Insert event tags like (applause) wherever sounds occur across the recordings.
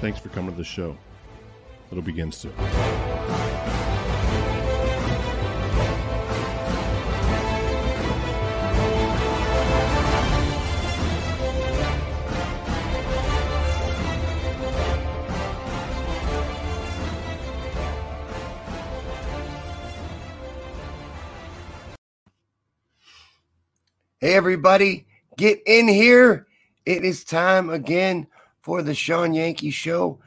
Thanks for coming to the show. It'll begin soon. Hey, everybody, get in here. It is time again for the Shawn Yankey Show.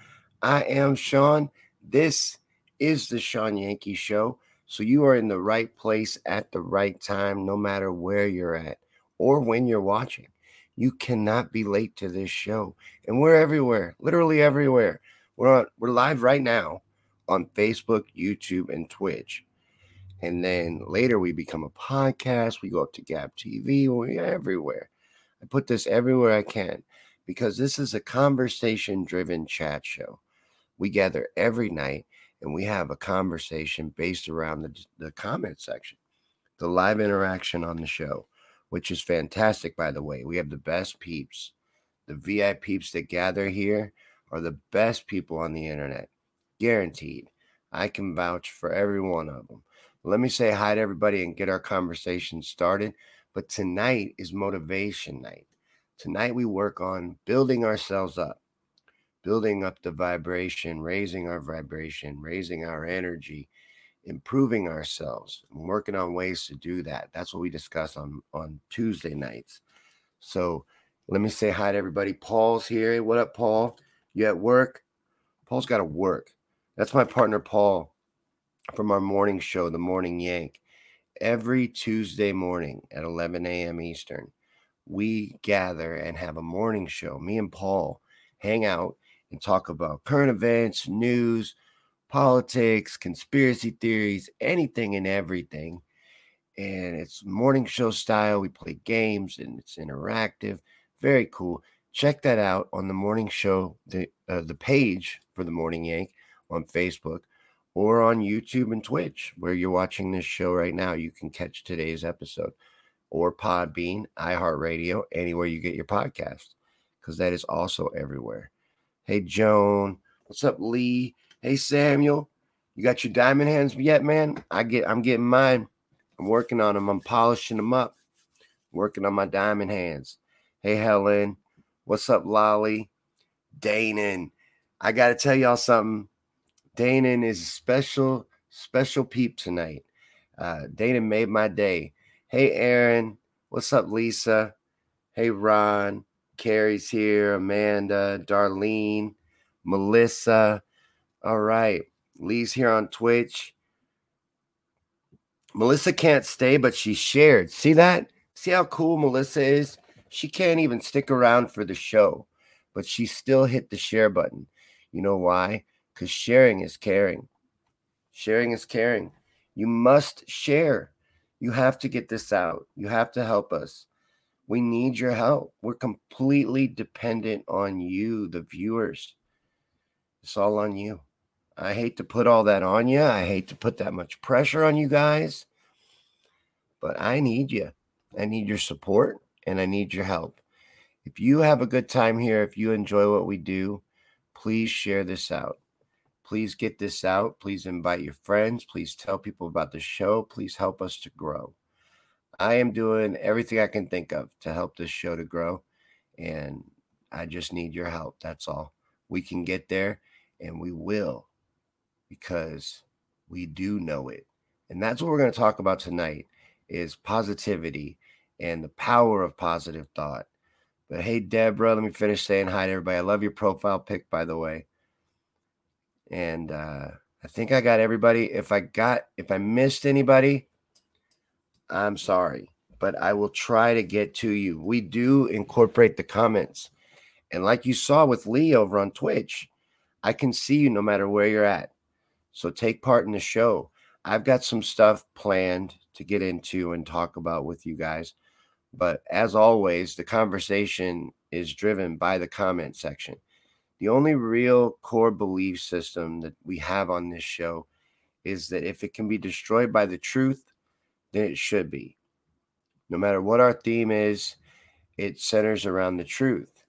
I am Shawn. This is the Shawn Yankey Show. So you are in the right place at the right time, no matter where you're at or when you're watching. You cannot be late to this show. And we're everywhere, literally everywhere. We're on, we're live right now on Facebook, YouTube, and Twitch. And then later we become a podcast. We go up to Gab TV. We're everywhere. I put this everywhere I can because this is a conversation driven chat show. We gather every night and we have a conversation based around the, the comment section, the live interaction on the show, which is fantastic, by the way. We have the best peeps. The VIP peeps that gather here are the best people on the internet, guaranteed. I can vouch for every one of them. Let me say hi to everybody and get our conversation started. But tonight is motivation night. Tonight we work on building ourselves up, building up the vibration, raising our vibration, raising our energy, improving ourselves, and working on ways to do that. That's what we discuss on on Tuesday nights. So let me say hi to everybody. Paul's here. What up, Paul? You at work? Paul's got to work. That's my partner, Paul from our morning show, The Morning Yank. Every Tuesday morning at 11 a.m. Eastern, we gather and have a morning show. Me and Paul hang out and talk about current events, news, politics, conspiracy theories, anything and everything. And it's morning show style. We play games and it's interactive. Very cool. Check that out on the morning show, the uh, the page for the Morning Yank on Facebook or on YouTube and Twitch, where you're watching this show right now. You can catch today's episode or Podbean, iHeartRadio, anywhere you get your podcast, because that is also everywhere. Hey, Joan. What's up, Lee? Hey, Samuel. You got your diamond hands yet, man? I get, I'm getting mine. I'm working on them. I'm polishing them up. Working on my diamond hands. Hey, Helen. What's up, Lolly? Danon. I got to tell y'all something. Danon is special, special peep tonight. Uh, Danon made my day. Hey, Aaron. What's up, Lisa? Hey, Ron. Carrie's here. Amanda, Darlene, Melissa. All right. Lee's here on Twitch. Melissa can't stay, but she shared. See that? See how cool Melissa is? She can't even stick around for the show, but she still hit the share button. You know why? Because sharing is caring. Sharing is caring. You must share. You have to get this out. You have to help us. We need your help. We're completely dependent on you, the viewers. It's all on you. I hate to put all that on you. I hate to put that much pressure on you guys, but I need you. I need your support and I need your help. If you have a good time here, if you enjoy what we do, please share this out. Please get this out. Please invite your friends. Please tell people about the show. Please help us to grow. I am doing everything I can think of to help this show to grow. And I just need your help. That's all. We can get there and we will because we do know it. And that's what we're going to talk about tonight is positivity and the power of positive thought. But hey, Deborah, let me finish saying hi to everybody. I love your profile pic, by the way. And uh, I think I got everybody. If I got, if I missed anybody, I'm sorry, but I will try to get to you. We do incorporate the comments. And like you saw with Lee over on Twitch, I can see you no matter where you're at. So take part in the show. I've got some stuff planned to get into and talk about with you guys. But as always, the conversation is driven by the comment section. The only real core belief system that we have on this show is that if it can be destroyed by the truth, then it should be. No matter what our theme is, it centers around the truth.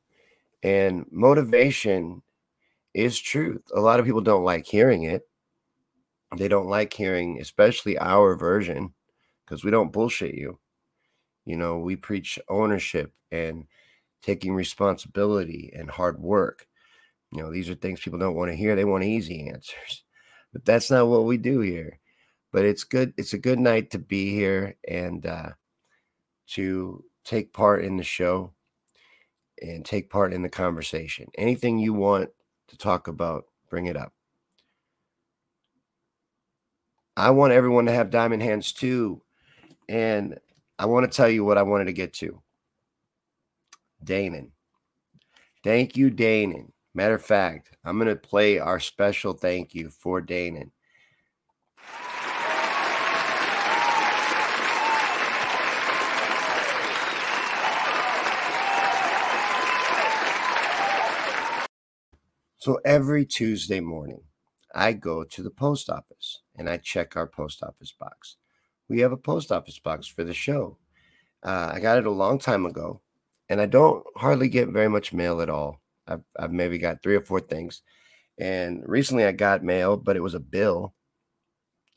And motivation is truth. A lot of people don't like hearing it. They don't like hearing, especially our version, because we don't bullshit you. You know, we preach ownership and taking responsibility and hard work. You know, these are things people don't want to hear. They want easy answers. (laughs) But that's not what we do here. But it's good. It's a good night to be here and uh, to take part in the show and take part in the conversation. Anything you want to talk about, bring it up. I want everyone to have diamond hands too. And I want to tell you what I wanted to get to. Danon. Thank you, Danon. Matter of fact, I'm going to play our special thank you for Danon. So every Tuesday morning, I go to the post office and I check our post office box. We have a post office box for the show. Uh, I got it a long time ago, and I don't hardly get very much mail at all. I've, I've maybe got three or four things. And recently I got mail, but it was a bill.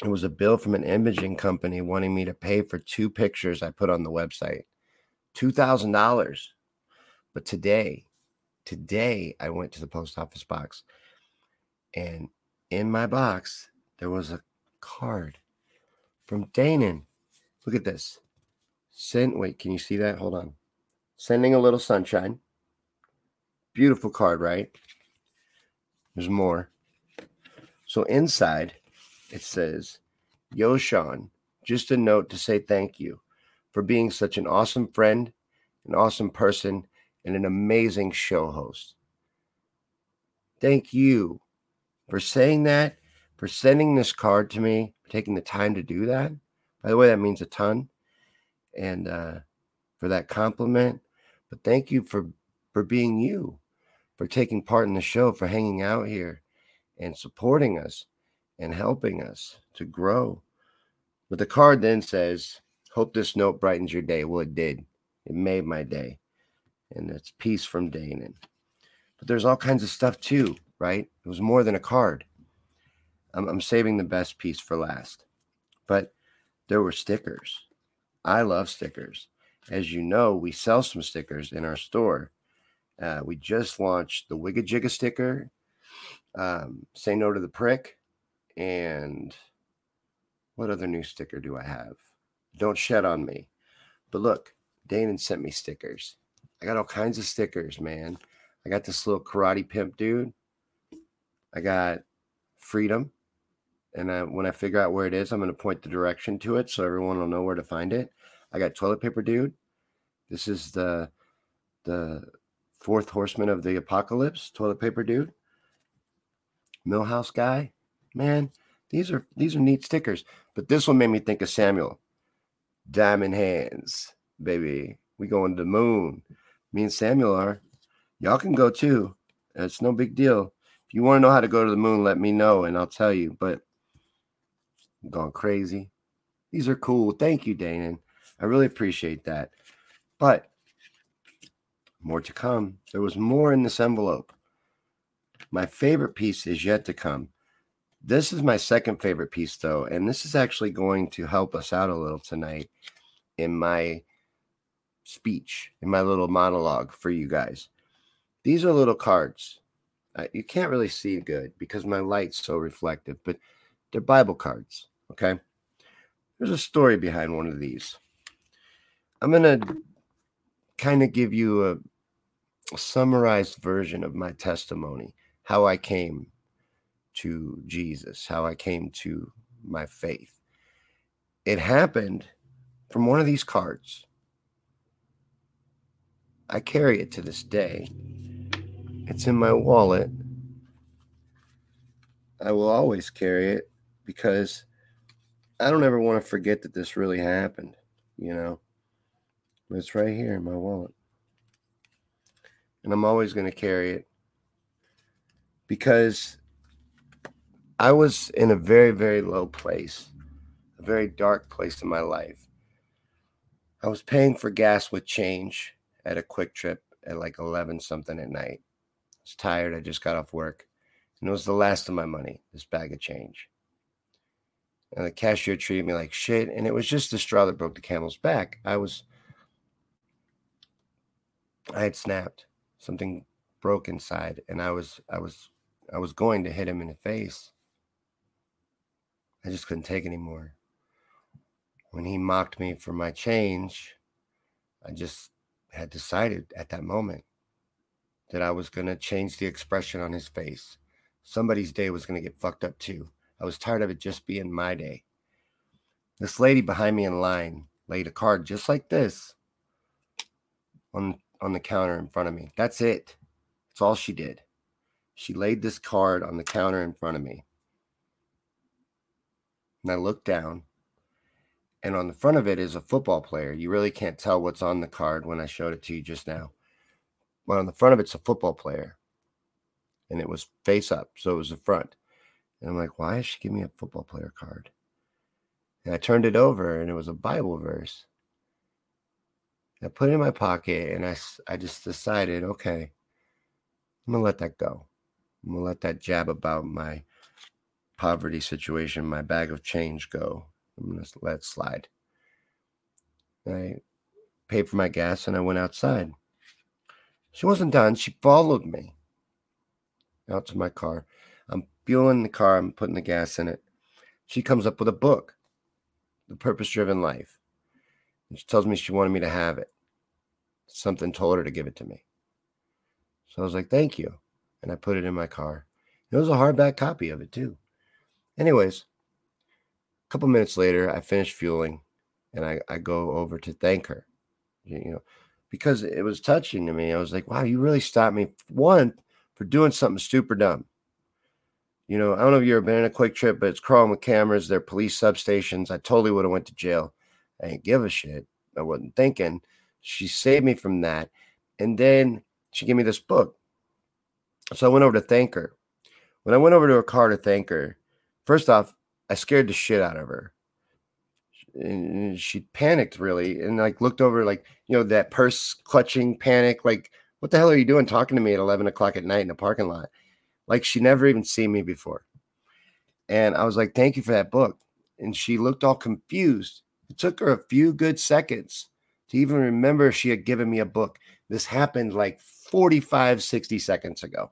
It was a bill from an imaging company wanting me to pay for two pictures I put on the website. $2,000. But today, Today, I went to the post office box, and in my box, there was a card from Danon. Look at this. Send, wait, can you see that? Hold on. Sending a little sunshine. Beautiful card, right? There's more. So inside, it says, Yo, Shawn, just a note to say thank you for being such an awesome friend, an awesome person, and an amazing show host. Thank you for saying that, for sending this card to me, for taking the time to do that. By the way, that means a ton. And uh, for that compliment. But thank you for for being you, for taking part in the show, for hanging out here and supporting us and helping us to grow. But the card then says, Hope this note brightens your day. Well, it did. It made my day and it's peace from Danon. But there's all kinds of stuff too, right? It was more than a card. I'm, I'm saving the best piece for last. But there were stickers. I love stickers. As you know, we sell some stickers in our store. Uh, we just launched the Wigga Jigga sticker, um, Say No to the Prick, and what other new sticker do I have? Don't Shed on Me. But look, Danon sent me stickers. I got all kinds of stickers, man. I got this little karate pimp dude. I got freedom. And I, when I figure out where it is, I'm going to point the direction to it so everyone will know where to find it. I got toilet paper dude. This is the the fourth horseman of the apocalypse, toilet paper dude. Milhouse guy. Man, these are these are neat stickers. But this one made me think of Samuel. Diamond hands, baby. We going to the moon me and Samuel are. Y'all can go too. It's no big deal. If you want to know how to go to the moon, let me know and I'll tell you. But I'm going crazy. These are cool. Thank you, Danon. I really appreciate that. But more to come. There was more in this envelope. My favorite piece is yet to come. This is my second favorite piece, though, and this is actually going to help us out a little tonight in my speech, in my little monologue for you guys. These are little cards. Uh, you can't really see good because my light's so reflective, but they're Bible cards. Okay. There's a story behind one of these. I'm going to kind of give you a, a summarized version of my testimony, how I came to Jesus, how I came to my faith. It happened from one of these cards. I carry it to this day. It's in my wallet. I will always carry it because I don't ever want to forget that this really happened, you know. It's right here in my wallet. And I'm always going to carry it because I was in a very, very low place, a very dark place in my life. I was paying for gas with change at a QuikTrip at like 11 something at night. I was tired. I just got off work. And it was the last of my money, this bag of change. And the cashier treated me like shit. And it was just the straw that broke the camel's back. I was, I had snapped. Something broke inside. And I was, I was, I was going to hit him in the face. I just couldn't take anymore. When he mocked me for my change, I just had decided at that moment that I was going to change the expression on his face. Somebody's day was going to get fucked up too. I was tired of it just being my day. This lady behind me in line laid a card just like this on on the counter in front of me. That's it. That's all she did. She laid this card on the counter in front of me. And I looked down, and on the front of it is a football player. You really can't tell what's on the card when I showed it to you just now. But on the front of it's a football player, and it was face up, so it was the front. And I'm like, why is she giving me a football player card? And I turned it over, and it was a Bible verse. I put it in my pocket, and I, I just decided, okay, I'm gonna let that go. I'm gonna let that jab about my poverty situation, my bag of change go. I'm to let it slide. I paid for my gas and I went outside. She wasn't done. She followed me out to my car. I'm fueling the car, I'm putting the gas in it. She comes up with a book, The Purpose Driven Life. She tells me she wanted me to have it. Something told her to give it to me. So I was like, thank you. And I put it in my car. It was a hardback copy of it, too. Anyways, a couple minutes later, I finish fueling and I, I go over to thank her, you know, because it was touching to me. I was like, wow, you really stopped me. One, for doing something super dumb. You know, I don't know if you've ever been in a QuikTrip, but it's crawling with cameras. They're police substations. I totally would have went to jail. I didn't give a shit. I wasn't thinking. She saved me from that. And then she gave me this book. So I went over to thank her. When I went over to her car to thank her, First off, I scared the shit out of her. And she panicked really and like looked over, like, you know, that purse clutching panic. Like, what the hell are you doing talking to me at 11 o'clock at night in a parking lot? Like, she never even seen me before. And I was like, thank you for that book. And she looked all confused. It took her a few good seconds to even remember she had given me a book. This happened like 45, 60 seconds ago.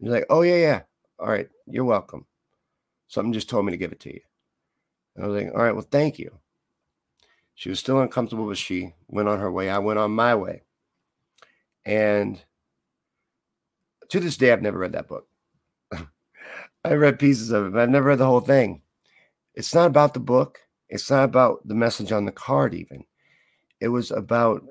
You're like, oh, yeah, yeah. All right. You're welcome. Something just told me to give it to you. And I was like, all right, well, thank you. She was still uncomfortable, but she went on her way. I went on my way. And to this day, I've never read that book. (laughs) I read pieces of it, but I've never read the whole thing. It's not about the book. It's not about the message on the card, even. It was about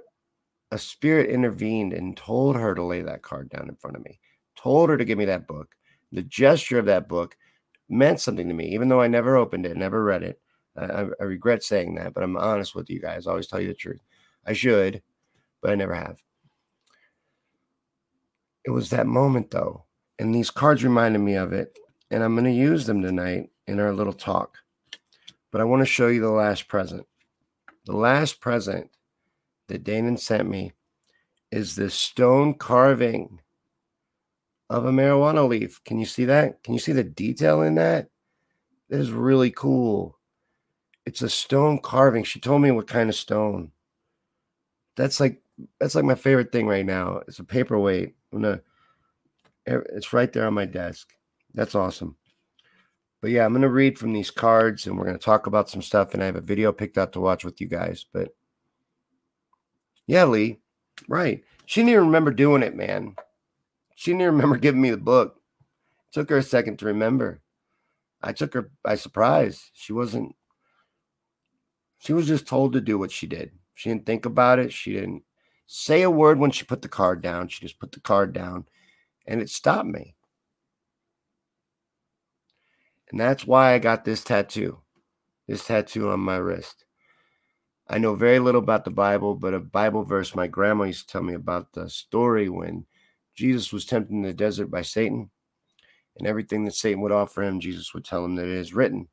a spirit intervened and told her to lay that card down in front of me, told her to give me that book. The gesture of that book meant something to me, even though I never opened it, never read it. I, I, regret saying that, but I'm honest with you guys. I always tell you the truth. I should, but I never have. It was that moment, though, And these cards reminded me of it. And I'm going to use them tonight in our little talk. But I want to show you the last present. The last present that Danon sent me is this stone carving of a marijuana leaf. Can you see that? Can you see the detail in that? That is really cool. It's a stone carving. She told me what kind of stone. That's like that's like my favorite thing right now. It's a paperweight. I'm gonna it's right there on my desk. That's awesome. But yeah, I'm gonna read from these cards and we're gonna talk about some stuff. And I have a video picked out to watch with you guys. But yeah, Lee, right. She didn't even remember doing it, man. She didn't even remember (laughs) giving me the book. It took her a second to remember. I took her by surprise. She wasn't, she was just told to do what she did. She didn't think about it. She didn't say a word when she put the card down. She just put the card down and it stopped me. And that's why I got this tattoo, this tattoo on my wrist. I know very little about the Bible, but a Bible verse my grandma used to tell me about the story when Jesus was tempted in the desert by Satan, and everything that Satan would offer him, Jesus would tell him that it is written.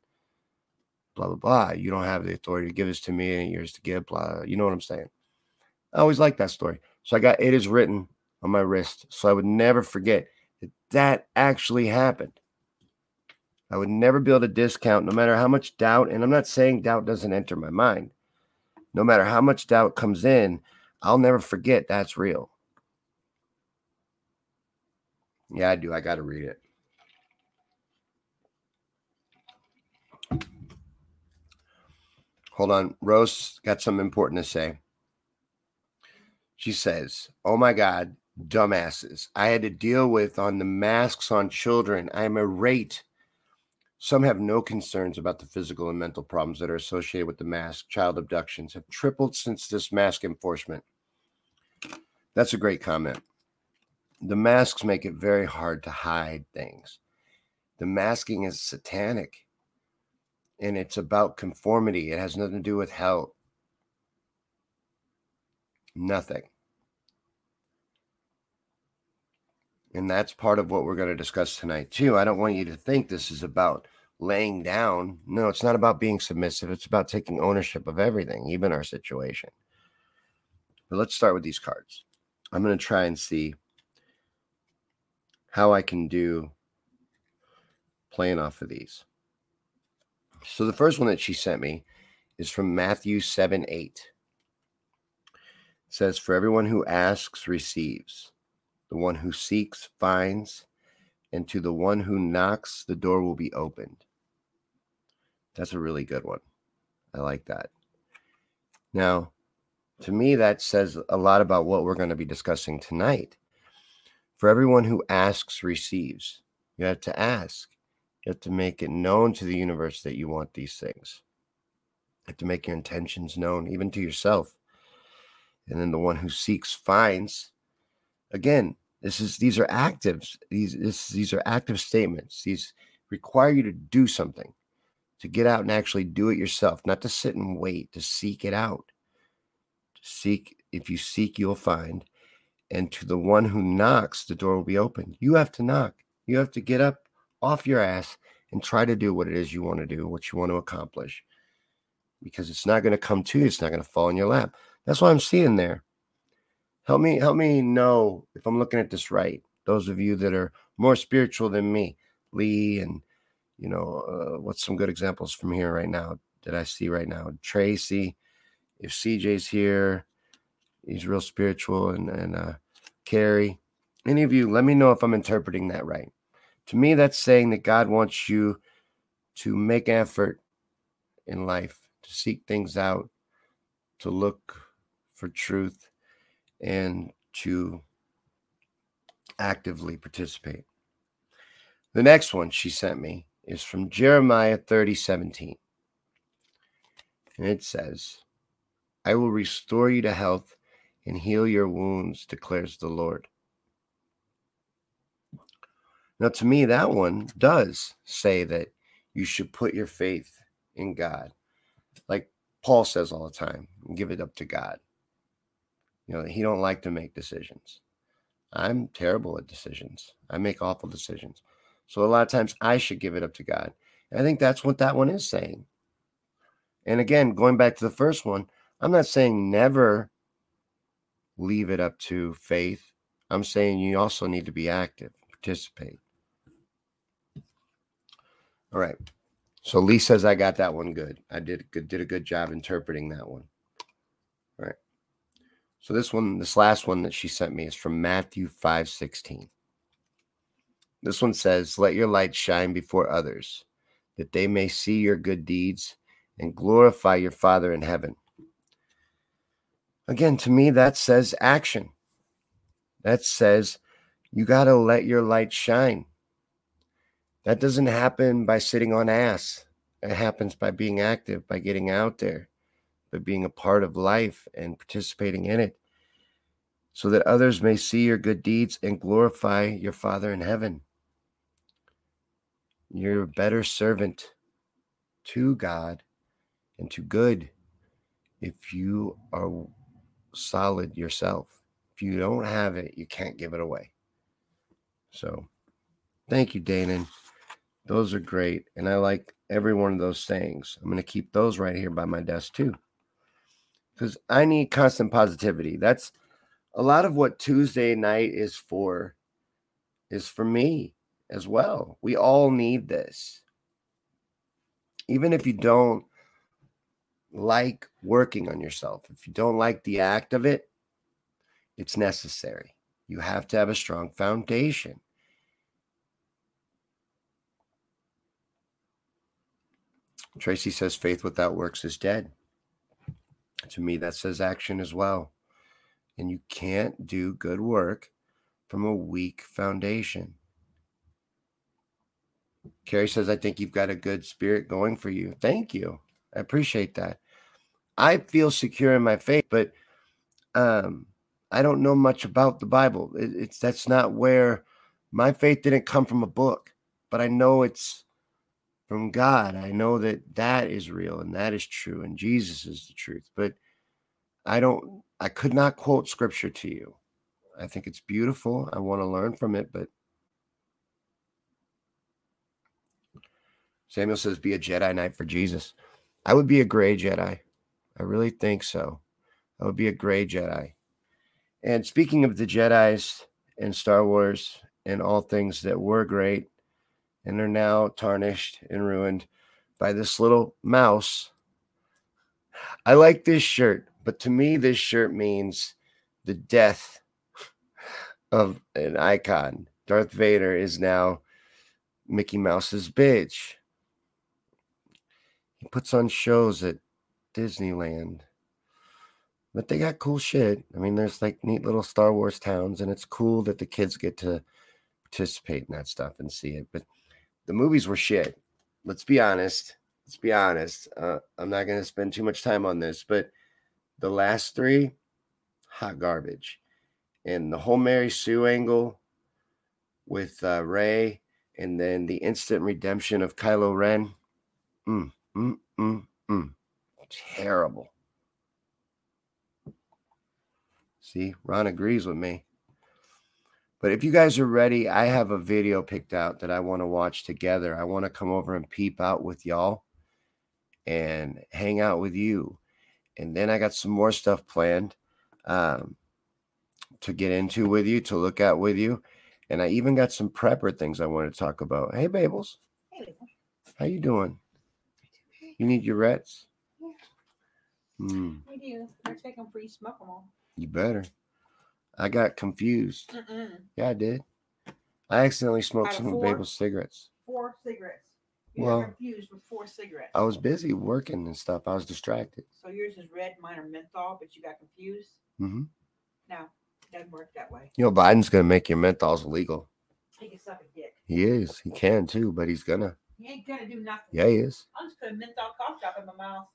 Blah blah blah. You don't have the authority to give this to me, and yours to give. Blah. You know what I'm saying? I always like that story. So I got it is written on my wrist, so I would never forget that that actually happened. I would never be able to discount, no matter how much doubt. And I'm not saying doubt doesn't enter my mind. No matter how much doubt comes in, I'll never forget that's real. Yeah, I do. I got to read it. Hold on. Rose got something important to say. She says, Oh my God, dumbasses. I had to deal with on the masks on children. I am irate. Some have no concerns about the physical and mental problems that are associated with the mask. Child abductions have tripled since this mask enforcement. That's a great comment the masks make it very hard to hide things. The masking is satanic and it's about conformity. It has nothing to do with hell. Nothing. And that's part of what we're going to discuss tonight, too. I don't want you to think this is about laying down. No, it's not about being submissive. It's about taking ownership of everything, even our situation. But let's start with these cards. I'm going to try and see how I can do playing off of these. So the first one that she sent me is from Matthew 7 8. It says, For everyone who asks receives, the one who seeks finds, and to the one who knocks, the door will be opened. That's a really good one. I like that. Now, to me, that says a lot about what we're going to be discussing tonight. For everyone who asks receives. You have to ask. You have to make it known to the universe that you want these things. You have to make your intentions known, even to yourself. And then the one who seeks finds. Again, this is these are actives. These this, these are active statements. These require you to do something, to get out and actually do it yourself, not to sit and wait, to seek it out. To seek, if you seek, you'll find and to the one who knocks, the door will be open. You have to knock. You have to get up off your ass and try to do what it is you want to do, what you want to accomplish. Because it's not going to come to you, it's not going to fall in your lap. That's what I'm seeing there. Help me, help me know if I'm looking at this right. Those of you that are more spiritual than me, Lee, and you know, uh, what's some good examples from here right now that I see right now? Tracy, if CJ's here, he's real spiritual and and uh, Carrie, any of you, let me know if I'm interpreting that right. To me, that's saying that God wants you to make effort in life, to seek things out, to look for truth, and to actively participate. The next one she sent me is from Jeremiah 30 17. And it says, I will restore you to health and heal your wounds, declares the Lord. Now, to me, that one does say that you should put your faith in God. Like Paul says all the time, give it up to God. You know, he don't like to make decisions. I'm terrible at decisions. I make awful decisions. So a lot of times I should give it up to God. And I think that's what that one is saying. And again, going back to the first one, I'm not saying never leave it up to faith. I'm saying you also need to be active, participate. All right. So Lee says I got that one good. I did good, did a good job interpreting that one. All right. So this one, this last one that she sent me is from Matthew 5 16. This one says, Let your light shine before others, that they may see your good deeds and glorify your Father in heaven. Again, to me, that says action. That says you got to let your light shine. That doesn't happen by sitting on ass. It happens by being active, by getting out there, by being a part of life and participating in it, so that others may see your good deeds and glorify your Father in heaven. You're a better servant to God and to good if you are solid yourself. If you don't have it, you can't give it away. So, thank you, Danon. Those are great. And I like every one of those sayings. I'm going to keep those right here by my desk too. Because I need constant positivity. That's a lot of what Tuesday night is for, is for me as well. We all need this. Even if you don't like working on yourself, if you don't like the act of it, it's necessary. You have to have a strong foundation. Tracy says faith without works is dead. To me, that says action as well. And you can't do good work from a weak foundation. Carrie says, I think you've got a good spirit going for you. Thank you. I appreciate that. I feel secure in my faith, but um, I don't know much about the Bible. It, it's that's not where my faith didn't come from a book, but I know it's from God. I know that that is real and that is true, and Jesus is the truth. But I don't, I could not quote scripture to you. I think it's beautiful. I want to learn from it, but Samuel says, be a Jedi Knight for Jesus. I would be a gray Jedi. I really think so. I would be a gray Jedi. And speaking of the Jedi's and Star Wars and all things that were great and are now tarnished and ruined by this little mouse, I like this shirt, but to me, this shirt means the death of an icon. Darth Vader is now Mickey Mouse's bitch. Puts on shows at Disneyland. But they got cool shit. I mean, there's like neat little Star Wars towns, and it's cool that the kids get to participate in that stuff and see it. But the movies were shit. Let's be honest. Let's be honest. Uh, I'm not going to spend too much time on this, but the last three, hot garbage. And the whole Mary Sue angle with uh, Rey, and then the instant redemption of Kylo Ren. Mm, mm, mm, mm. Terrible. See, Ron agrees with me. But if you guys are ready, I have a video picked out that I want to watch together. I want to come over and peep out with y'all and hang out with you. And then I got some more stuff planned um, to get into with you, to look at with you. And I even got some prepper things I want to talk about. Hey, Babels. Hey, How you doing? You need your rets? Yeah. Mm. We do. I take them free, smoke them all. You better. I got confused. Mm-mm. Yeah, I did. I accidentally smoked some four, of Babel's cigarettes. Four cigarettes. You well, confused with four cigarettes. I was busy working and stuff. I was distracted. So yours is red, mine are menthol, but you got confused. Mm-hmm. No, it doesn't work that way. You know, Biden's gonna make your menthols illegal. He can suck a dick. He is. He can too, but he's gonna. He ain't gonna do nothing. Yeah, he is. I'm just putting menthol cough drop in my mouth.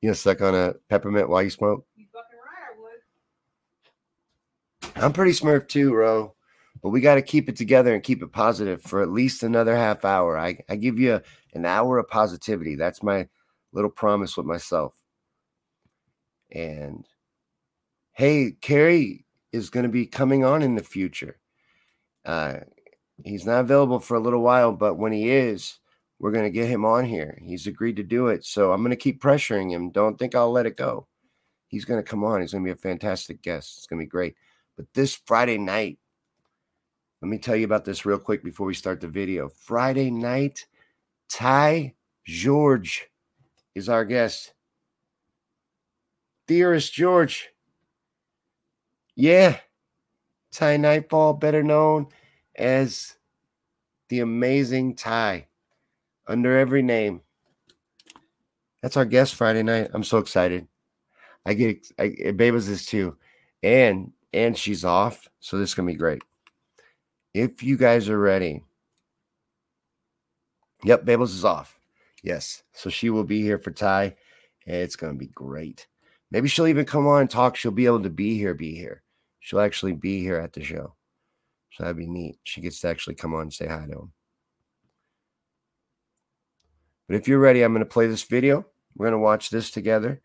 You gonna suck on a peppermint while you smoke? You fucking right, I would. I'm pretty smurf too, Ro. But we got to keep it together and keep it positive for at least another half hour. I, I give you a, an hour of positivity. That's my little promise with myself. And hey, Carrie, is going to be coming on in the future. Uh, he's not available for a little while, but when he is, we're going to get him on here. He's agreed to do it. So I'm going to keep pressuring him. Don't think I'll let it go. He's going to come on. He's going to be a fantastic guest. It's going to be great. But this Friday night, let me tell you about this real quick before we start the video. Friday night, Ty George is our guest. Dearest George. Yeah. Ty Nightfall, better known as the amazing Ty under every name. That's our guest Friday night. I'm so excited. I get I, eh, Babas is too, and and she's off, so this is gonna be great. If you guys are ready, yep, Babels is off. Yes, so she will be here for Ty. It's gonna be great. Maybe she'll even come on and talk. She'll be able to be here. Be here. She'll actually be here at the show. So that'd be neat. She gets to actually come on and say hi to him. But if you're ready, I'm going to play this video. We're going to watch this together.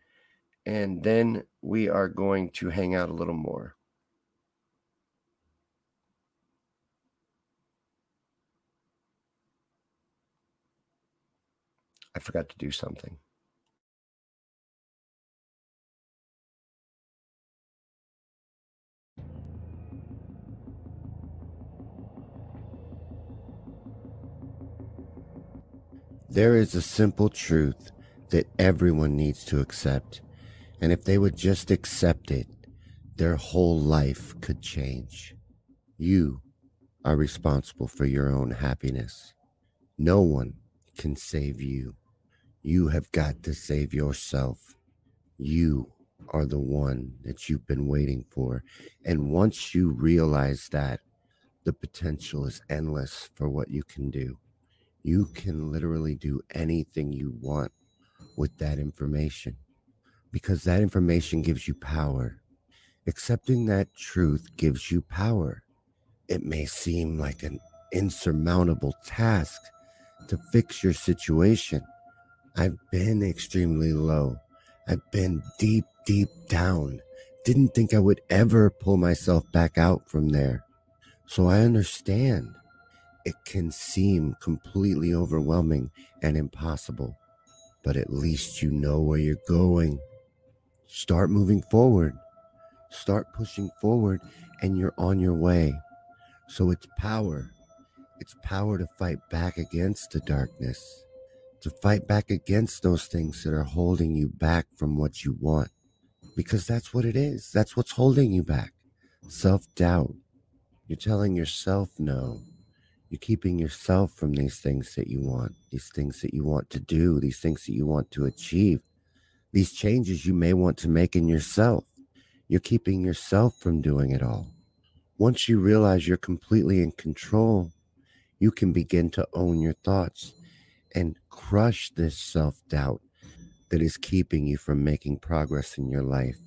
And then we are going to hang out a little more. I forgot to do something. There is a simple truth that everyone needs to accept. And if they would just accept it, their whole life could change. You are responsible for your own happiness. No one can save you. You have got to save yourself. You are the one that you've been waiting for. And once you realize that, the potential is endless for what you can do you can literally do anything you want with that information because that information gives you power. Accepting that truth gives you power. It may seem like an insurmountable task to fix your situation. I've been extremely low. I've been deep, deep down. Didn't think I would ever pull myself back out from there. So I understand it can seem completely overwhelming and impossible, but at least you know where you're going. Start moving forward. Start pushing forward, and you're on your way. So it's power. It's power to fight back against the darkness, to fight back against those things that are holding you back from what you want. Because that's what it is. That's what's holding you back. Self doubt. You're telling yourself no. You're keeping yourself from these things that you want, these things that you want to do, these things that you want to achieve, these changes you may want to make in yourself. You're keeping yourself from doing it all. Once you realize you're completely in control, you can begin to own your thoughts and crush this self doubt that is keeping you from making progress in your life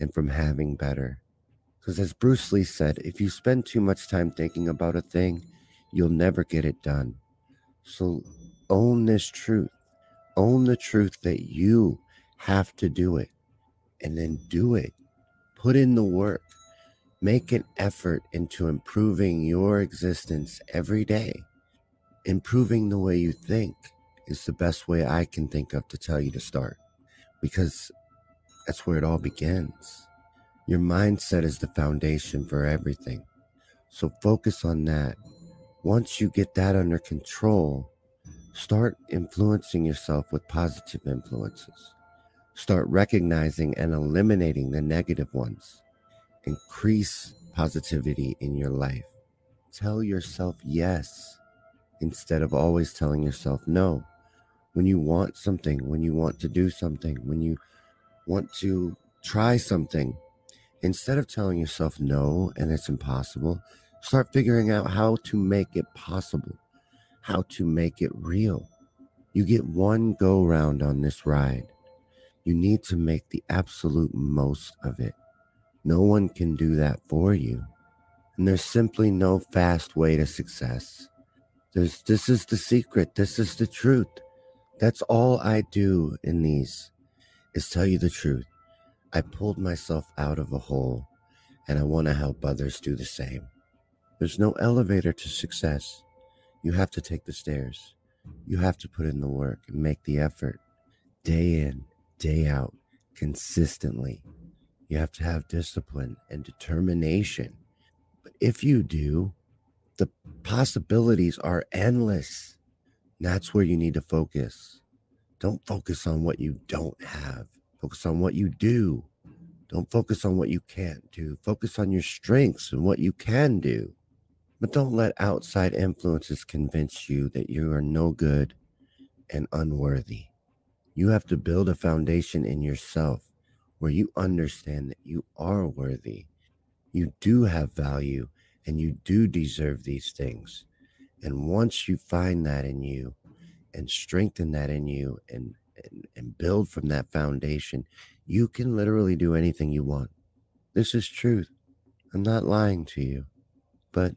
and from having better. Because as Bruce Lee said, if you spend too much time thinking about a thing, you'll never get it done. So own this truth. Own the truth that you have to do it and then do it. Put in the work. Make an effort into improving your existence every day. Improving the way you think is the best way I can think of to tell you to start because that's where it all begins. Your mindset is the foundation for everything. So focus on that once you get that under control, start influencing yourself with positive influences. Start recognizing and eliminating the negative ones. Increase positivity in your life. Tell yourself yes instead of always telling yourself no. When you want something, when you want to do something, when you want to try something, instead of telling yourself no and it's impossible, Start figuring out how to make it possible, how to make it real. You get one go round on this ride. You need to make the absolute most of it. No one can do that for you. And there's simply no fast way to success. There's, this is the secret. This is the truth. That's all I do in these is tell you the truth. I pulled myself out of a hole and I want to help others do the same. There's no elevator to success. You have to take the stairs. You have to put in the work and make the effort day in, day out, consistently. You have to have discipline and determination. But if you do, the possibilities are endless. That's where you need to focus. Don't focus on what you don't have, focus on what you do. Don't focus on what you can't do. Focus on your strengths and what you can do. But don't let outside influences convince you that you are no good and unworthy. You have to build a foundation in yourself where you understand that you are worthy. You do have value and you do deserve these things. And once you find that in you and strengthen that in you and, and, and build from that foundation, you can literally do anything you want. This is truth. I'm not lying to you. But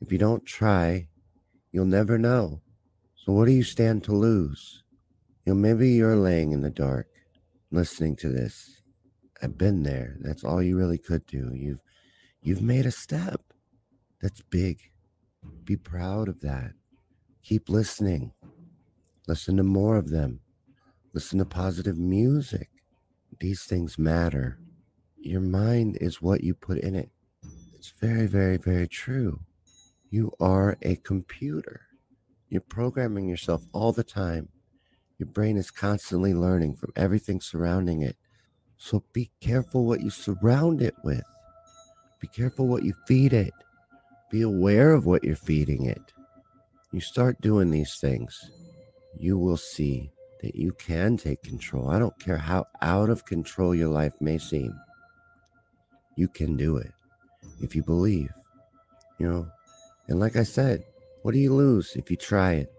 if you don't try, you'll never know. So, what do you stand to lose? You know, maybe you're laying in the dark listening to this. I've been there. That's all you really could do. You've you've made a step. That's big. Be proud of that. Keep listening. Listen to more of them. Listen to positive music. These things matter. Your mind is what you put in it. It's very, very, very true. You are a computer. You're programming yourself all the time your brain is constantly learning from everything surrounding it. So be careful what you surround it with. Be careful what you feed it. Be aware of what you're feeding it. You start doing these things, you will see that you can take control. I don't care how out of control your life may seem. You can do it if you believe, you know. And like I said, what do you lose if you try it?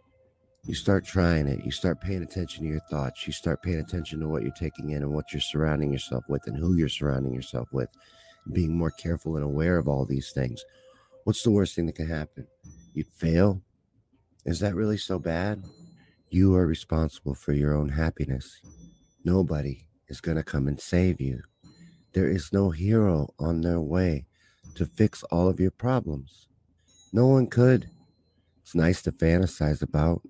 you start trying it. You start paying attention to your thoughts. You start paying attention to what you're taking in and what you're surrounding yourself with and who you're surrounding yourself with. Being more careful and aware of all these things. What's the worst thing that can happen? You'd fail. Is that really so bad? You are responsible for your own happiness. Nobody is going to come and save you. There is no hero on their way to fix all of your problems. No one could. It's nice to fantasize about,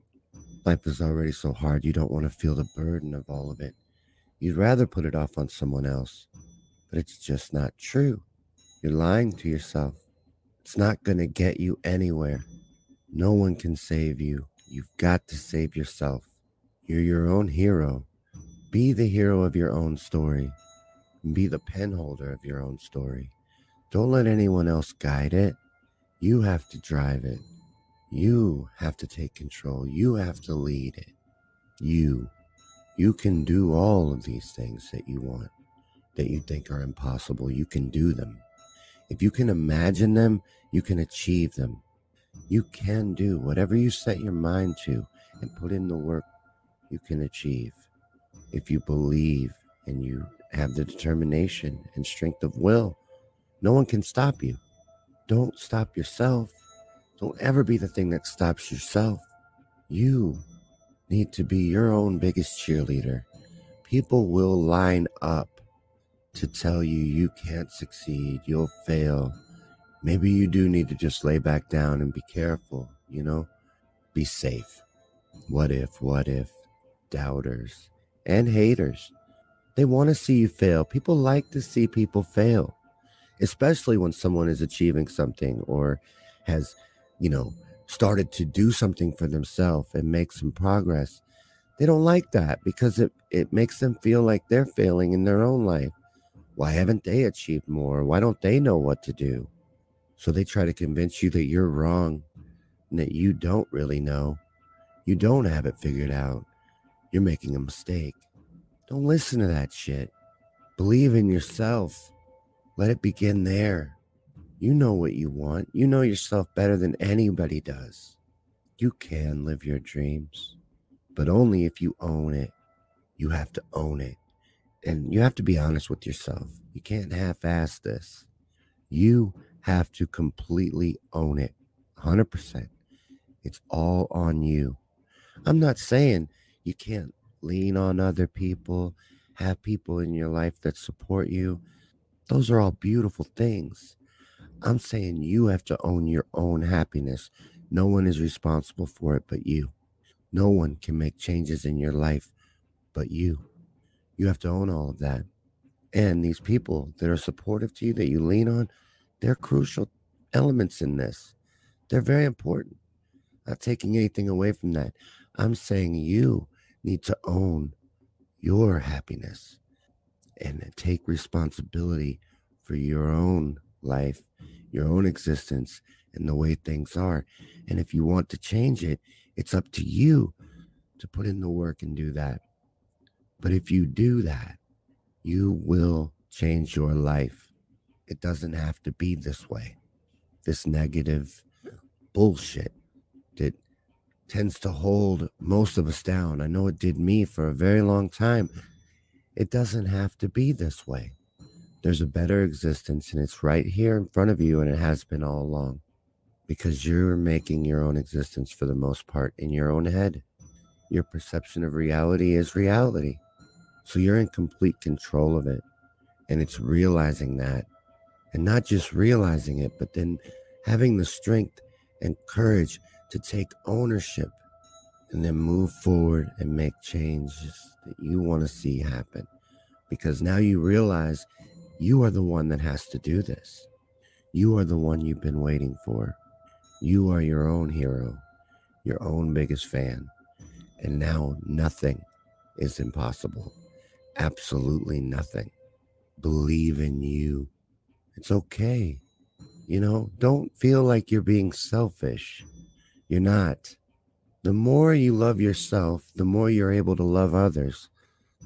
Life is already so hard, you don't want to feel the burden of all of it. You'd rather put it off on someone else. But it's just not true. You're lying to yourself. It's not going to get you anywhere. No one can save you. You've got to save yourself. You're your own hero. Be the hero of your own story. Be the penholder of your own story. Don't let anyone else guide it. You have to drive it. You have to take control. You have to lead it. You. You can do all of these things that you want, that you think are impossible. You can do them. If you can imagine them, you can achieve them. You can do whatever you set your mind to and put in the work, you can achieve. If you believe and you have the determination and strength of will, no one can stop you. Don't stop yourself. Don't ever be the thing that stops yourself. You need to be your own biggest cheerleader. People will line up to tell you you can't succeed, you'll fail. Maybe you do need to just lay back down and be careful, you know? Be safe. What if, what if? Doubters and haters. They want to see you fail. People like to see people fail, especially when someone is achieving something or has you know, started to do something for themselves and make some progress, they don't like that because it, it makes them feel like they're failing in their own life. Why haven't they achieved more? Why don't they know what to do? So they try to convince you that you're wrong and that you don't really know. You don't have it figured out. You're making a mistake. Don't listen to that shit. Believe in yourself. Let it begin there. You know what you want. You know yourself better than anybody does. You can live your dreams, but only if you own it. You have to own it. And you have to be honest with yourself. You can't half ass this. You have to completely own it 100%. It's all on you. I'm not saying you can't lean on other people, have people in your life that support you. Those are all beautiful things. I'm saying you have to own your own happiness. No one is responsible for it but you. No one can make changes in your life but you. You have to own all of that. And these people that are supportive to you, that you lean on, they're crucial elements in this. They're very important. Not taking anything away from that. I'm saying you need to own your happiness and take responsibility for your own life, your own existence, and the way things are. And if you want to change it, it's up to you to put in the work and do that. But if you do that, you will change your life. It doesn't have to be this way. This negative bullshit that tends to hold most of us down. I know it did me for a very long time. It doesn't have to be this way. There's a better existence, and it's right here in front of you, and it has been all along because you're making your own existence for the most part in your own head. Your perception of reality is reality. So you're in complete control of it. And it's realizing that. And not just realizing it, but then having the strength and courage to take ownership and then move forward and make changes that you want to see happen. Because now you realize you are the one that has to do this. You are the one you've been waiting for. You are your own hero, your own biggest fan. And now nothing is impossible absolutely nothing. Believe in you. It's okay. You know, don't feel like you're being selfish. You're not. The more you love yourself, the more you're able to love others,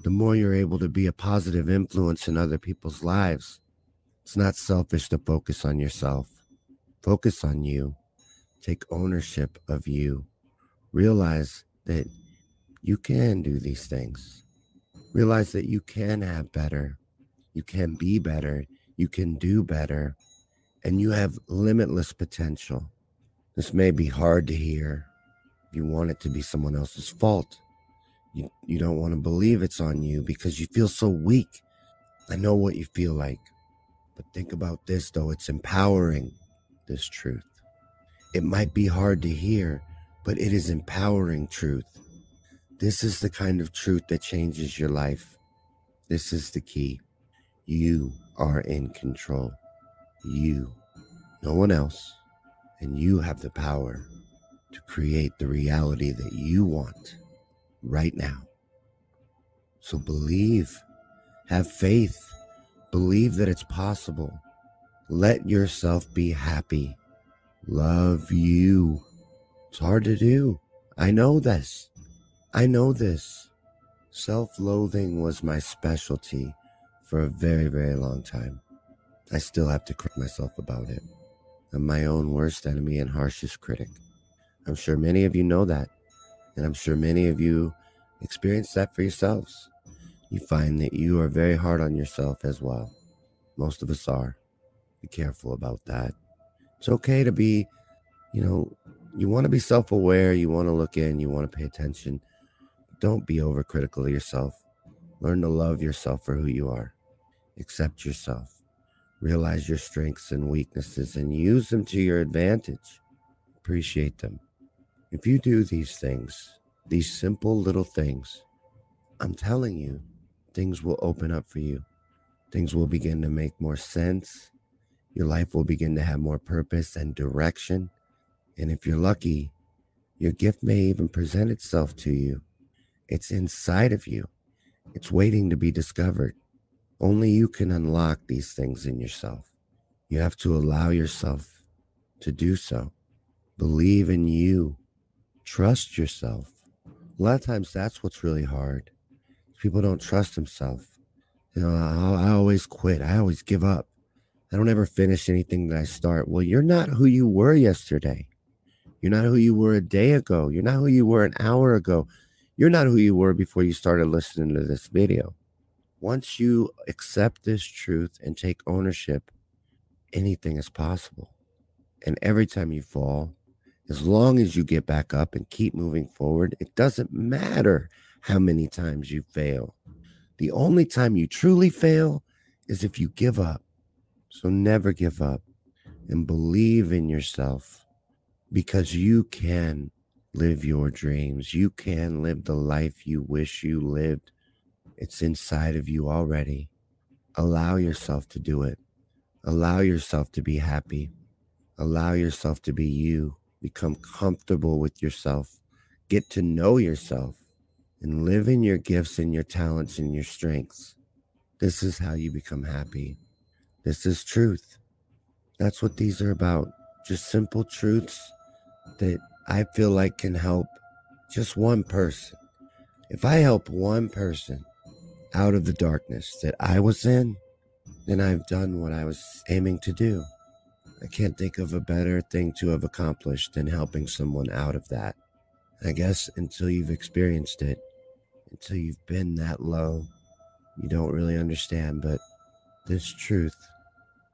the more you're able to be a positive influence in other people's lives. It's not selfish to focus on yourself. Focus on you. Take ownership of you. Realize that you can do these things. Realize that you can have better, you can be better, you can do better, and you have limitless potential. This may be hard to hear. You want it to be someone else's fault. You, you don't want to believe it's on you because you feel so weak. I know what you feel like. But think about this, though it's empowering this truth. It might be hard to hear, but it is empowering truth. This is the kind of truth that changes your life. This is the key. You are in control. You, no one else. And you have the power to create the reality that you want right now. So believe, have faith, believe that it's possible. Let yourself be happy. Love you. It's hard to do. I know this. I know this. Self loathing was my specialty for a very, very long time. I still have to correct myself about it. I'm my own worst enemy and harshest critic. I'm sure many of you know that, and I'm sure many of you experience that for yourselves. You find that you are very hard on yourself as well. Most of us are. Be careful about that. It's okay to be, you know, you want to be self aware, you want to look in, you want to pay attention don't be overcritical of yourself. Learn to love yourself for who you are. Accept yourself. Realize your strengths and weaknesses and use them to your advantage. Appreciate them. If you do these things, these simple little things, I'm telling you, things will open up for you. Things will begin to make more sense. Your life will begin to have more purpose and direction. And if you're lucky, your gift may even present itself to you it's inside of you, it's waiting to be discovered. Only you can unlock these things in yourself. You have to allow yourself to do so. Believe in you. Trust yourself. A lot of times that's what's really hard. People don't trust themselves. You know, I, I always quit. I always give up. I don't ever finish anything that I start. Well, you're not who you were yesterday. You're not who you were a day ago. You're not who you were an hour ago. You're not who you were before you started listening to this video. Once you accept this truth and take ownership, anything is possible. And every time you fall, as long as you get back up and keep moving forward, it doesn't matter how many times you fail. The only time you truly fail is if you give up So never give up and believe in yourself because you can live your dreams. You can live the life you wish you lived. It's inside of you already. Allow yourself to do it. Allow yourself to be happy. Allow yourself to be you. Become comfortable with yourself. Get to know yourself and live in your gifts and your talents and your strengths. This is how you become happy. This is truth. That's what these are about. Just simple truths that I feel like can help just one person. If I help one person out of the darkness that I was in, then I've done what I was aiming to do. I can't think of a better thing to have accomplished than helping someone out of that. I guess until you've experienced it, until you've been that low, you don't really understand. But this truth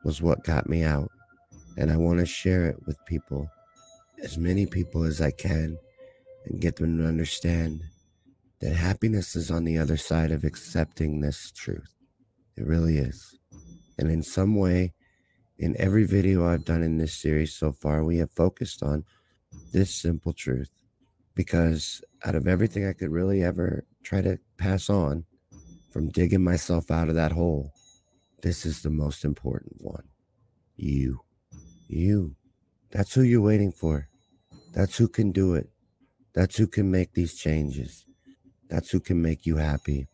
was what got me out. And I want to share it with people, as many people as I can, and get them to understand that happiness is on the other side of accepting this truth. It really is. And in some way, in every video I've done in this series so far, we have focused on this simple truth. Because out of everything I could really ever try to pass on from digging myself out of that hole, this is the most important one. You. You. That's who you're waiting for. That's who can do it. That's who can make these changes. That's who can make you happy.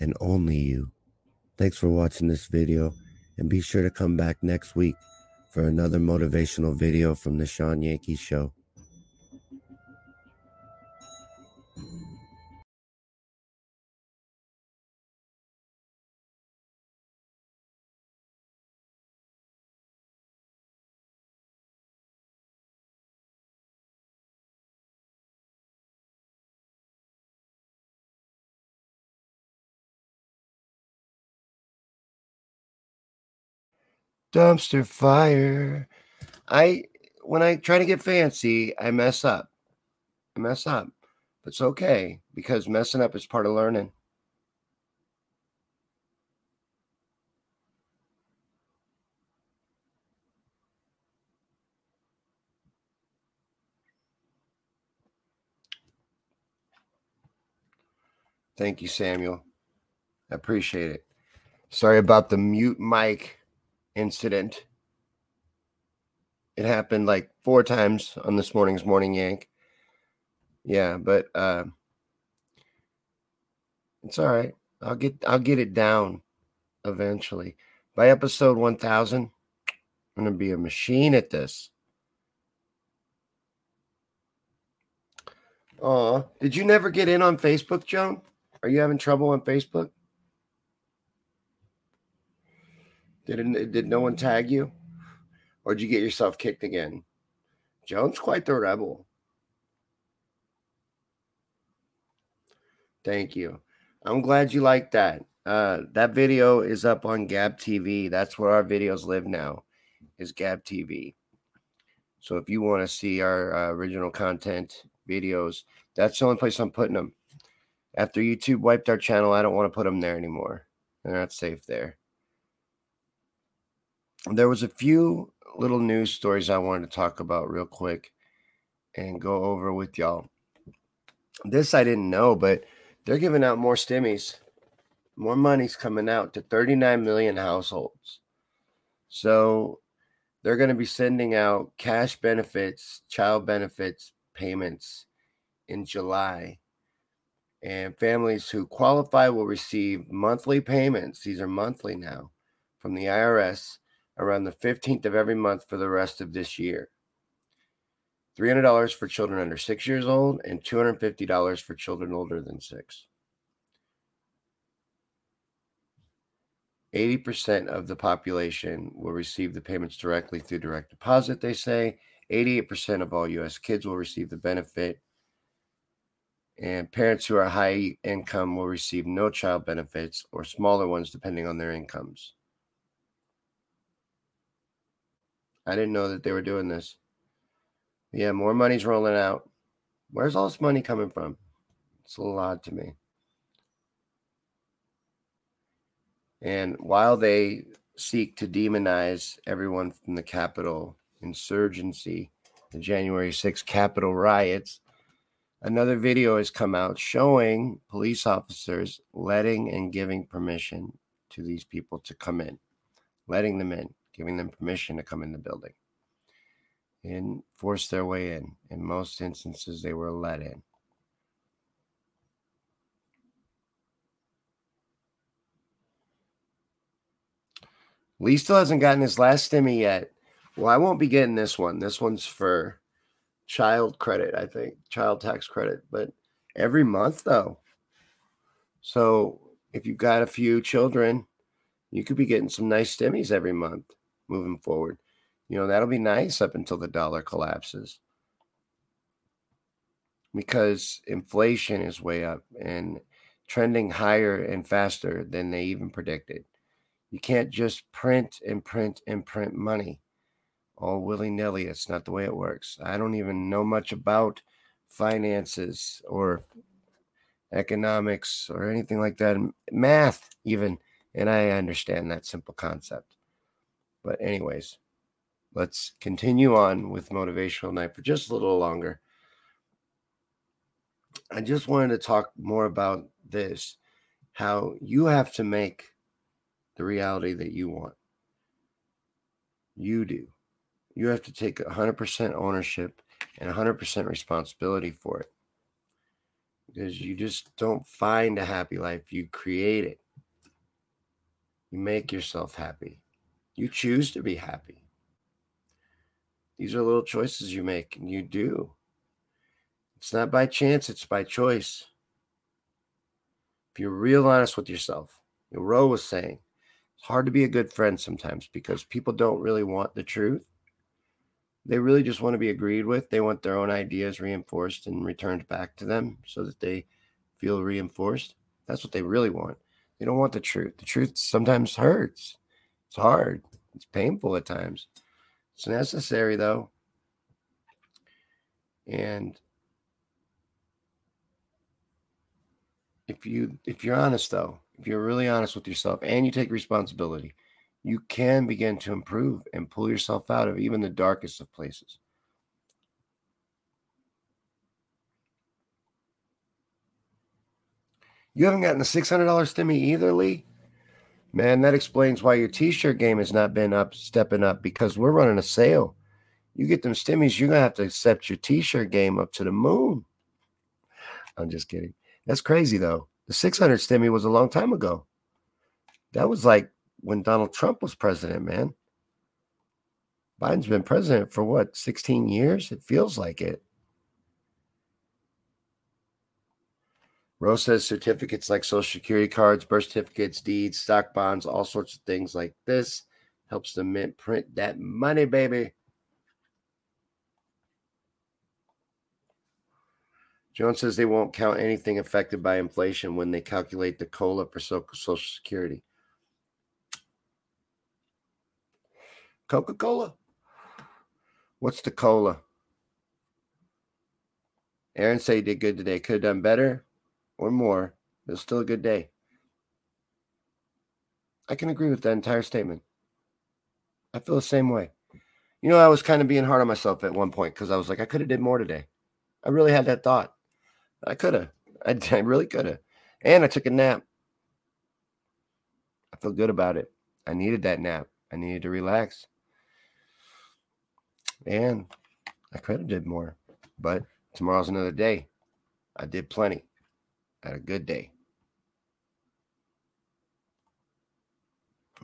And only you. Thanks for watching this video. And be sure to come back next week for another motivational video from the Shawn Yankey Show. Dumpster fire. I when I try to get fancy, I mess up. I mess up. But it's okay because messing up is part of learning. Thank you, Samuel. I appreciate it. Sorry about the mute mic incident. It happened like four times on this morning's morning yank. Yeah, but uh, it's all right. I'll get I'll get it down eventually. By episode 1000, I'm going to be a machine at this. Oh, did you never get in on Facebook, Joan? Are you having trouble on Facebook? Did did no one tag you, or did you get yourself kicked again? Jones quite the rebel. Thank you. I'm glad you like that. Uh, that video is up on Gab TV. That's where our videos live now, is Gab TV. So if you want to see our uh, original content videos, that's the only place I'm putting them. After YouTube wiped our channel, I don't want to put them there anymore. They're not safe there there was a few little news stories I wanted to talk about real quick and go over with y'all. This I didn't know, but they're giving out more stimmies. More money's coming out to 39 million households. So they're going to be sending out cash benefits, child benefits payments in July. And families who qualify will receive monthly payments. These are monthly now from the IRS around the 15th of every month for the rest of this year. $300 for children under six years old and $250 for children older than six. 80% of the population will receive the payments directly through direct deposit, they say. 88% of all U.S. kids will receive the benefit. And parents who are high income will receive no child benefits or smaller ones depending on their incomes. I didn't know that they were doing this. Yeah, more money's rolling out. Where's all this money coming from? It's a little odd to me. And while they seek to demonize everyone from the Capitol insurgency, the January 6th Capitol riots, another video has come out showing police officers letting and giving permission to these people to come in, letting them in, giving them permission to come in the building and force their way in. In most instances, they were let in. Lee still hasn't gotten his last stimmy yet. Well, I won't be getting this one. This one's for child credit, I think, child tax credit, but every month though. So if you've got a few children, you could be getting some nice stimmies every month moving forward. You know, that'll be nice up until the dollar collapses. Because inflation is way up and trending higher and faster than they even predicted. You can't just print and print and print money all willy nilly. It's not the way it works. I don't even know much about finances or economics or anything like that, math, even. And I understand that simple concept. But, anyways, let's continue on with Motivational Night for just a little longer. I just wanted to talk more about this how you have to make the reality that you want. You do. You have to take 100% ownership and 100% responsibility for it. Because you just don't find a happy life, you create it. You make yourself happy. You choose to be happy. These are little choices you make, and you do. It's not by chance, it's by choice. If you're real honest with yourself, Ro was saying, it's hard to be a good friend sometimes because people don't really want the truth. They really just want to be agreed with. They want their own ideas reinforced and returned back to them so that they feel reinforced. That's what they really want. They don't want the truth. The truth sometimes hurts. It's hard. It's painful at times. It's necessary though. And if you if you're honest though, if you're really honest with yourself and you take responsibility, you can begin to improve and pull yourself out of even the darkest of places. You haven't gotten a $600 stimmy either, Lee? Man, that explains why your t-shirt game has not been up, stepping up because we're running a sale. You get them stimmies, you're gonna have to accept your t-shirt game up to the moon. I'm just kidding. That's crazy though. The 600 stimmy was a long time ago. That was like when Donald Trump was president, man. Biden's been president for what, 16 years? It feels like it. Rose says certificates like social security cards, birth certificates, deeds, stock bonds, all sorts of things like this helps the mint print that money, baby. Jones says they won't count anything affected by inflation when they calculate the COLA for Social Security. Coca Cola? What's the COLA? Aaron said he did good today. Could have done better or more. It was still a good day. I can agree with that entire statement. I feel the same way. You know, I was kind of being hard on myself at one point because I was like, I could have did more today. I really had that thought. I could have. (laughs) I, I really could have. And I took a nap. I feel good about it. I needed that nap. I needed to relax. And I could have did more. But tomorrow's another day. I did plenty. Had a good day.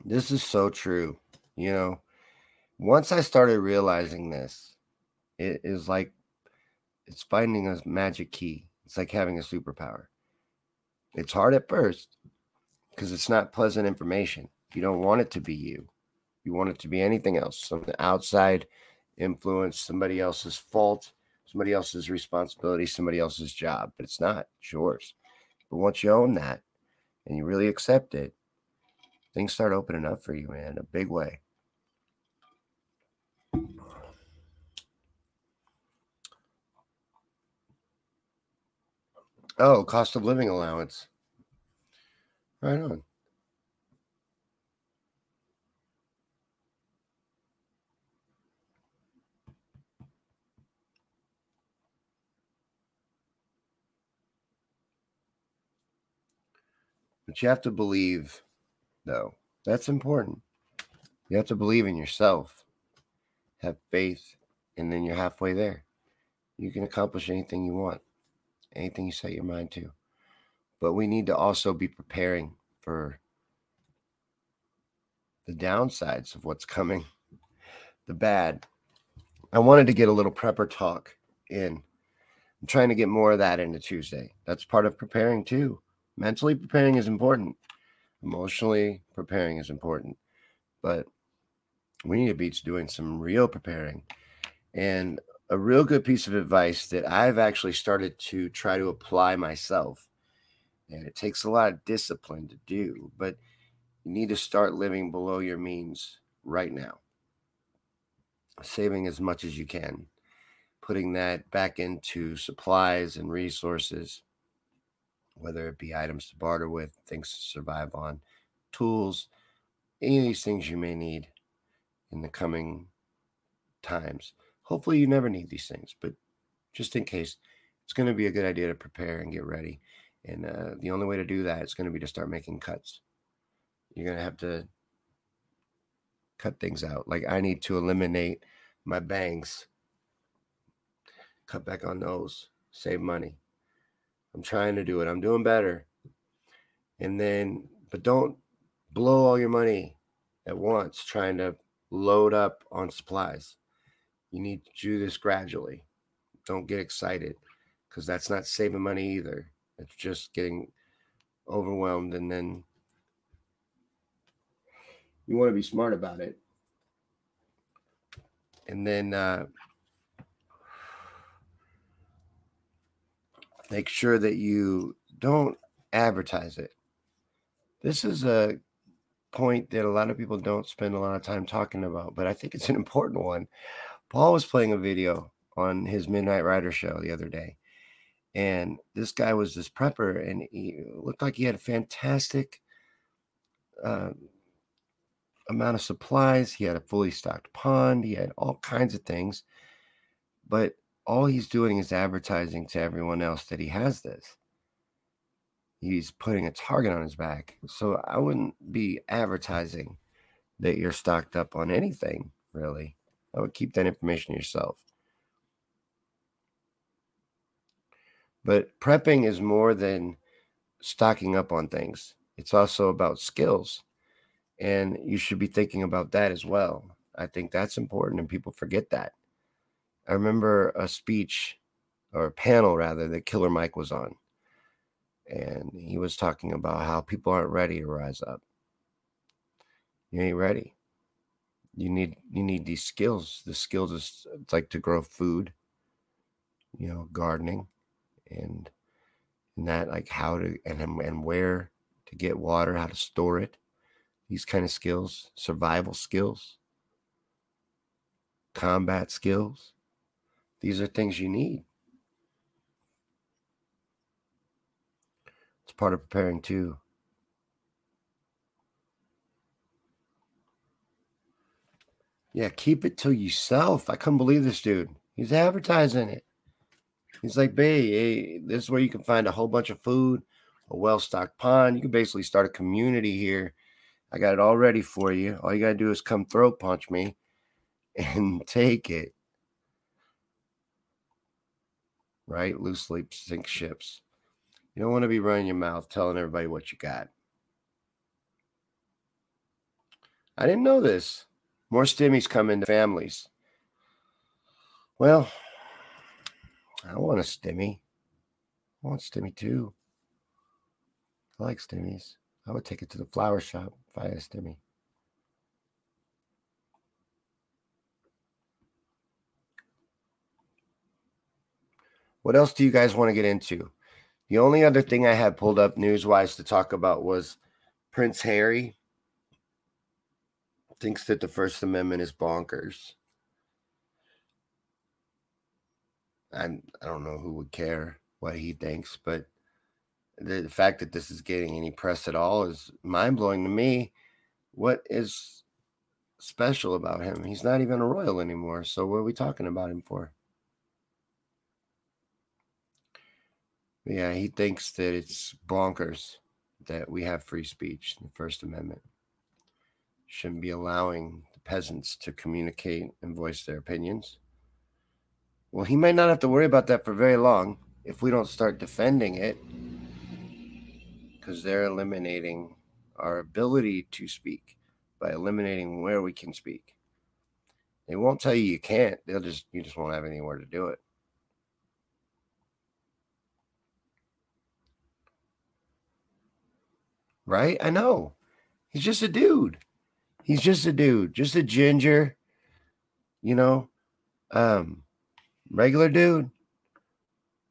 This is so true. You know, once I started realizing this, it is like it's finding a magic key. It's like having a superpower. It's hard at first because it's not pleasant information. You don't want it to be you. You want it to be anything else, some outside influence, somebody else's fault, somebody else's responsibility, somebody else's job, but it's not. It's yours. But once you own that and you really accept it, things start opening up for you, man, a big way. Oh, cost of living allowance. Right on. But you have to believe, though. That's important. You have to believe in yourself, have faith, and then you're halfway there. You can accomplish anything you want, anything you set your mind to. But we need to also be preparing for the downsides of what's coming, the bad. I wanted to get a little prepper talk in. I'm trying to get more of that into Tuesday. That's part of preparing too. Mentally preparing is important. Emotionally preparing is important. But we need to be doing some real preparing. And a real good piece of advice that I've actually started to try to apply myself. And it takes a lot of discipline to do, but you need to start living below your means right now. Saving as much as you can, putting that back into supplies and resources, whether it be items to barter with, things to survive on, tools, any of these things you may need in the coming times. Hopefully, you never need these things, but just in case, it's going to be a good idea to prepare and get ready. And uh, the only way to do that is going to be to start making cuts. You're going to have to cut things out. Like, I need to eliminate my bangs, cut back on those, save money. I'm trying to do it. I'm doing better. And then, but don't blow all your money at once trying to load up on supplies. You need to do this gradually. Don't get excited because that's not saving money either. It's just getting overwhelmed and then you want to be smart about it. And then uh, make sure that you don't advertise it. This is a point that a lot of people don't spend a lot of time talking about, but I think it's an important one. Paul was playing a video on his Midnight Rider show the other day, and this guy was this prepper, and he looked like he had a fantastic uh, amount of supplies. He had a fully stocked pond. He had all kinds of things, but all he's doing is advertising to everyone else that he has this he's putting a target on his back. So I wouldn't be advertising that you're stocked up on anything, really. I would keep that information yourself. But prepping is more than stocking up on things, it's also about skills. And you should be thinking about that as well. I think that's important, and people forget that. I remember a speech or a panel rather that Killer Mike was on and he was talking about how people aren't ready to rise up. You ain't ready. You need you need these skills. The skills is it's like to grow food, you know, gardening, and and that like how to and and where to get water, how to store it, these kind of skills, survival skills, combat skills. These are things you need. It's part of preparing too. Yeah, keep it to yourself. I couldn't believe this dude. He's advertising it. He's like, "Babe, hey, this is where you can find a whole bunch of food, a well-stocked pond. You can basically start a community here. I got it all ready for you. All you gotta do is come throat punch me (laughs) and take it. Right? Loose sleep sink ships. You don't want to be running your mouth telling everybody what you got. I didn't know this. More stimmies come into families. Well, I want a stimmy. I want stimmy too. I like stimmies. I would take it to the flower shop if I had a stimmy. What else do you guys want to get into? The only other thing I had pulled up news wise to talk about was Prince Harry thinks that the First Amendment is bonkers. I'm, I don't know who would care what he thinks, but the, the fact that this is getting any press at all is mind blowing to me. What is special about him? He's not even a royal anymore. So, what are we talking about him for? Yeah, he thinks that it's bonkers that we have free speech, the First Amendment. Shouldn't be allowing the peasants to communicate and voice their opinions. Well, he might not have to worry about that for very long if we don't start defending it because they're eliminating our ability to speak by eliminating where we can speak. They won't tell you you can't. They'll just you just won't have anywhere to do it. Right? I know. He's just a dude. He's just a dude, just a ginger, you know, um, regular dude.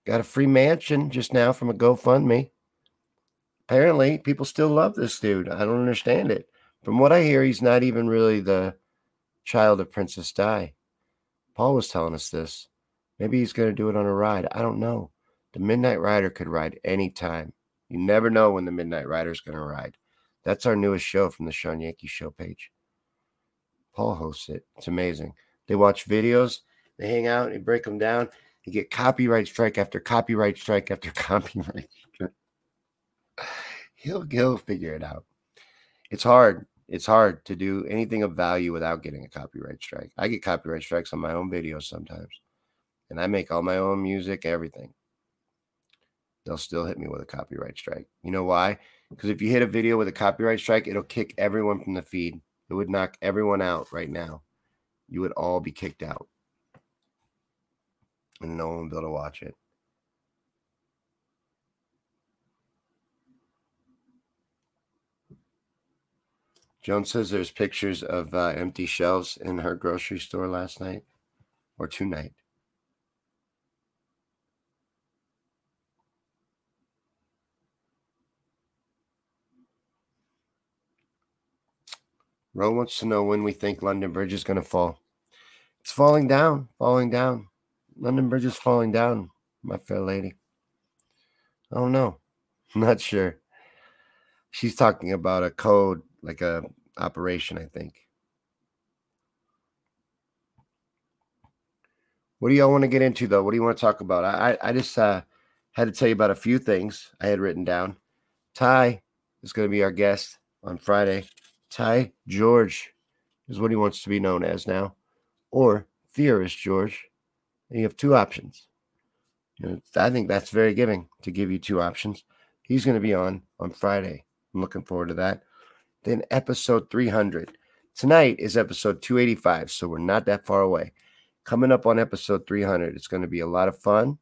Got a free mansion just now from a GoFundMe. Apparently, people still love this dude. I don't understand it. From what I hear, he's not even really the child of Princess Di. Paul was telling us this. Maybe he's going to do it on a ride. I don't know. The Midnight Rider could ride anytime. You never know when the Midnight Rider is going to ride. That's our newest show from the Shawn Yankey Show page. Paul hosts it. It's amazing. They watch videos, they hang out, they break them down. They get copyright strike after copyright strike after (laughs) copyright strike. He'll, he'll figure it out. It's hard. It's hard to do anything of value without getting a copyright strike. I get copyright strikes on my own videos sometimes, and I make all my own music, everything. They'll still hit me with a copyright strike. You know why? Because if you hit a video with a copyright strike, it'll kick everyone from the feed. It would knock everyone out right now. You would all be kicked out. And no one would be able to watch it. Joan says there's pictures of uh, empty shelves in her grocery store last night or tonight. Ro wants to know when we think London Bridge is going to fall. It's falling down, falling down. London Bridge is falling down, my fair lady. I don't know. (laughs) I'm not sure. She's talking about a code, like a operation, I think. What do y'all want to get into though? What do you want to talk about? I I just uh, had to tell you about a few things I had written down. Ty is going to be our guest on Friday. Ty George is what he wants to be known as now, or Theorist George. And you have two options. Know, I think that's very giving to give you two options. He's going to be on on Friday. I'm looking forward to that. Then episode 300. Tonight is episode 285, so we're not that far away. Coming up on episode 300, it's going to be a lot of fun.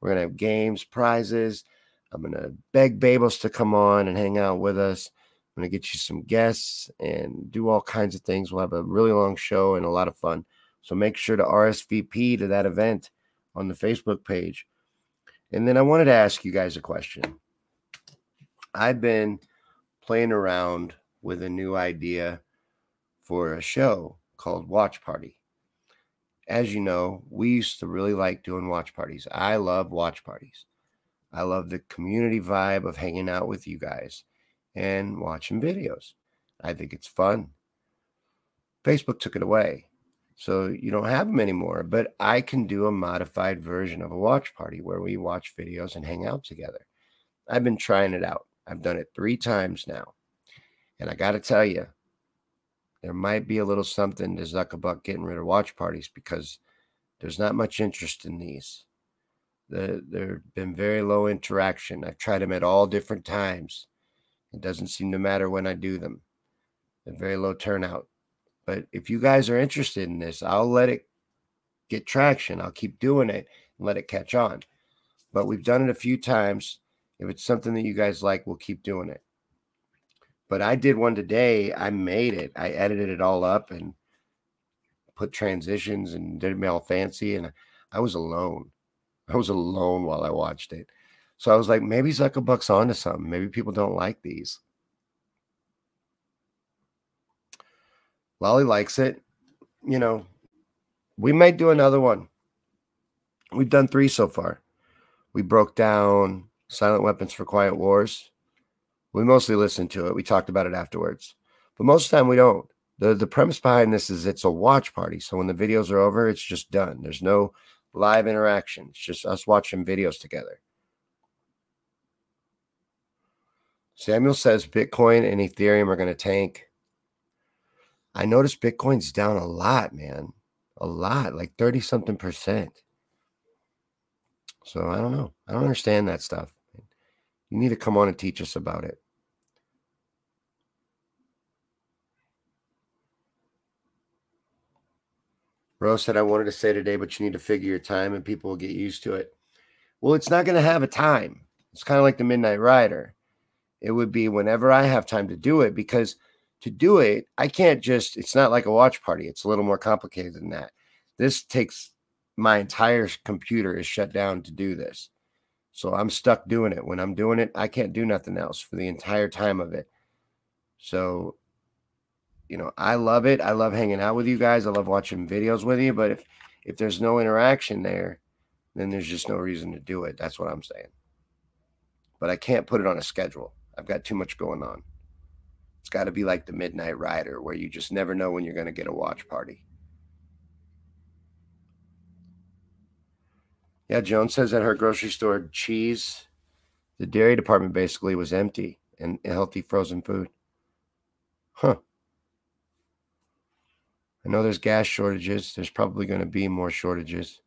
We're going to have games, prizes. I'm going to beg Babels to come on and hang out with us. I'm going to get you some guests and do all kinds of things. We'll have a really long show and a lot of fun. So make sure to RSVP to that event on the Facebook page. And then I wanted to ask you guys a question. I've been playing around with a new idea for a show called Watch Party. As you know, we used to really like doing watch parties. I love watch parties. I love the community vibe of hanging out with you guys and watching videos. I think it's fun. Facebook took it away. So you don't have them anymore, but I can do a modified version of a watch party where we watch videos and hang out together. I've been trying it out. I've done it three times now. And I got to tell you, there might be a little something to Zuckerbuck getting rid of watch parties because there's not much interest in these. The, there have been very low interaction. I've tried them at all different times. It doesn't seem to matter when I do them. A very low turnout. But if you guys are interested in this, I'll let it get traction. I'll keep doing it and let it catch on. But we've done it a few times. If it's something that you guys like, we'll keep doing it. But I did one today. I made it. I edited it all up and put transitions and did it all fancy. And I was alone. I was alone while I watched it. So I was like, maybe Zuckerbuck's onto something. Maybe people don't like these. Lolly likes it. You know, we might do another one. We've done three so far. We broke down Silent Weapons for Quiet Wars. We mostly listened to it. We talked about it afterwards. But most of the time we don't. The the premise behind this is it's a watch party. So when the videos are over, it's just done. There's no live interaction. It's just us watching videos together. Samuel says Bitcoin and Ethereum are going to tank. I noticed Bitcoin's down a lot, man. A lot, like 30 something percent. So I don't know. I don't understand that stuff. You need to come on and teach us about it. Rose said, I wanted to say today, but you need to figure your time and people will get used to it. Well, it's not going to have a time. It's kind of like the Midnight Rider. It would be whenever I have time to do it because to do it, I can't just, it's not like a watch party. It's a little more complicated than that. This takes my entire computer is shut down to do this. So I'm stuck doing it. When I'm doing it, I can't do nothing else for the entire time of it. So, you know, I love it. I love hanging out with you guys. I love watching videos with you. But if if there's no interaction there, then there's just no reason to do it. That's what I'm saying. But I can't put it on a schedule. I've got too much going on. It's got to be like the Midnight Rider, where you just never know when you're going to get a watch party. Yeah, Joan says at her grocery store, cheese, the dairy department basically was empty and healthy frozen food. Huh. I know there's gas shortages. There's probably going to be more shortages.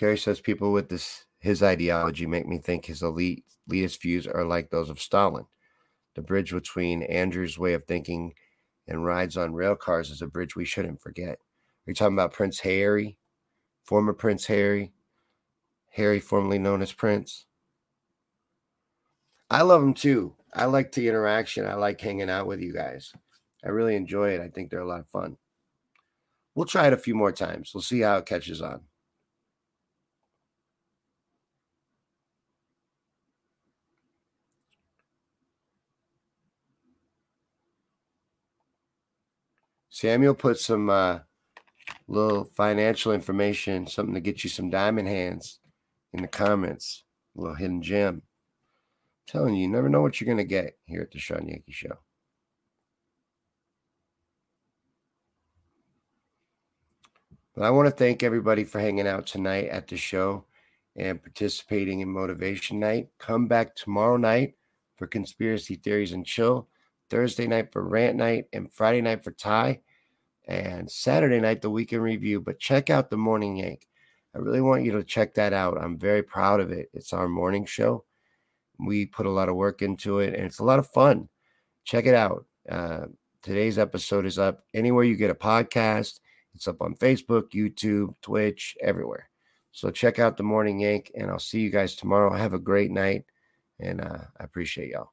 Kerry says people with this his ideology make me think his elite elitist views are like those of Stalin. The bridge between Andrew's way of thinking and rides on rail cars is a bridge we shouldn't forget. Are you talking about Prince Harry, former Prince Harry, Harry formerly known as Prince? I love him too. I like the interaction. I like hanging out with you guys. I really enjoy it. I think they're a lot of fun. We'll try it a few more times. We'll see how it catches on. Samuel put some uh, little financial information, something to get you some diamond hands in the comments. A little hidden gem. I'm telling you, you never know what you're going to get here at the Shawn Yankey Show. But I want to thank everybody for hanging out tonight at the show and participating in Motivation Night. Come back tomorrow night for Conspiracy Theories and Chill, Thursday night for Rant Night, and Friday night for Tie and Saturday night, the weekend review. But check out the Morning Yank. I really want you to check that out. I'm very proud of it. It's our morning show. We put a lot of work into it, and it's a lot of fun. Check it out. Uh, today's episode is up anywhere you get a podcast. It's up on Facebook, YouTube, Twitch, everywhere. So check out the Morning Yank, and I'll see you guys tomorrow. Have a great night, and uh, I appreciate y'all.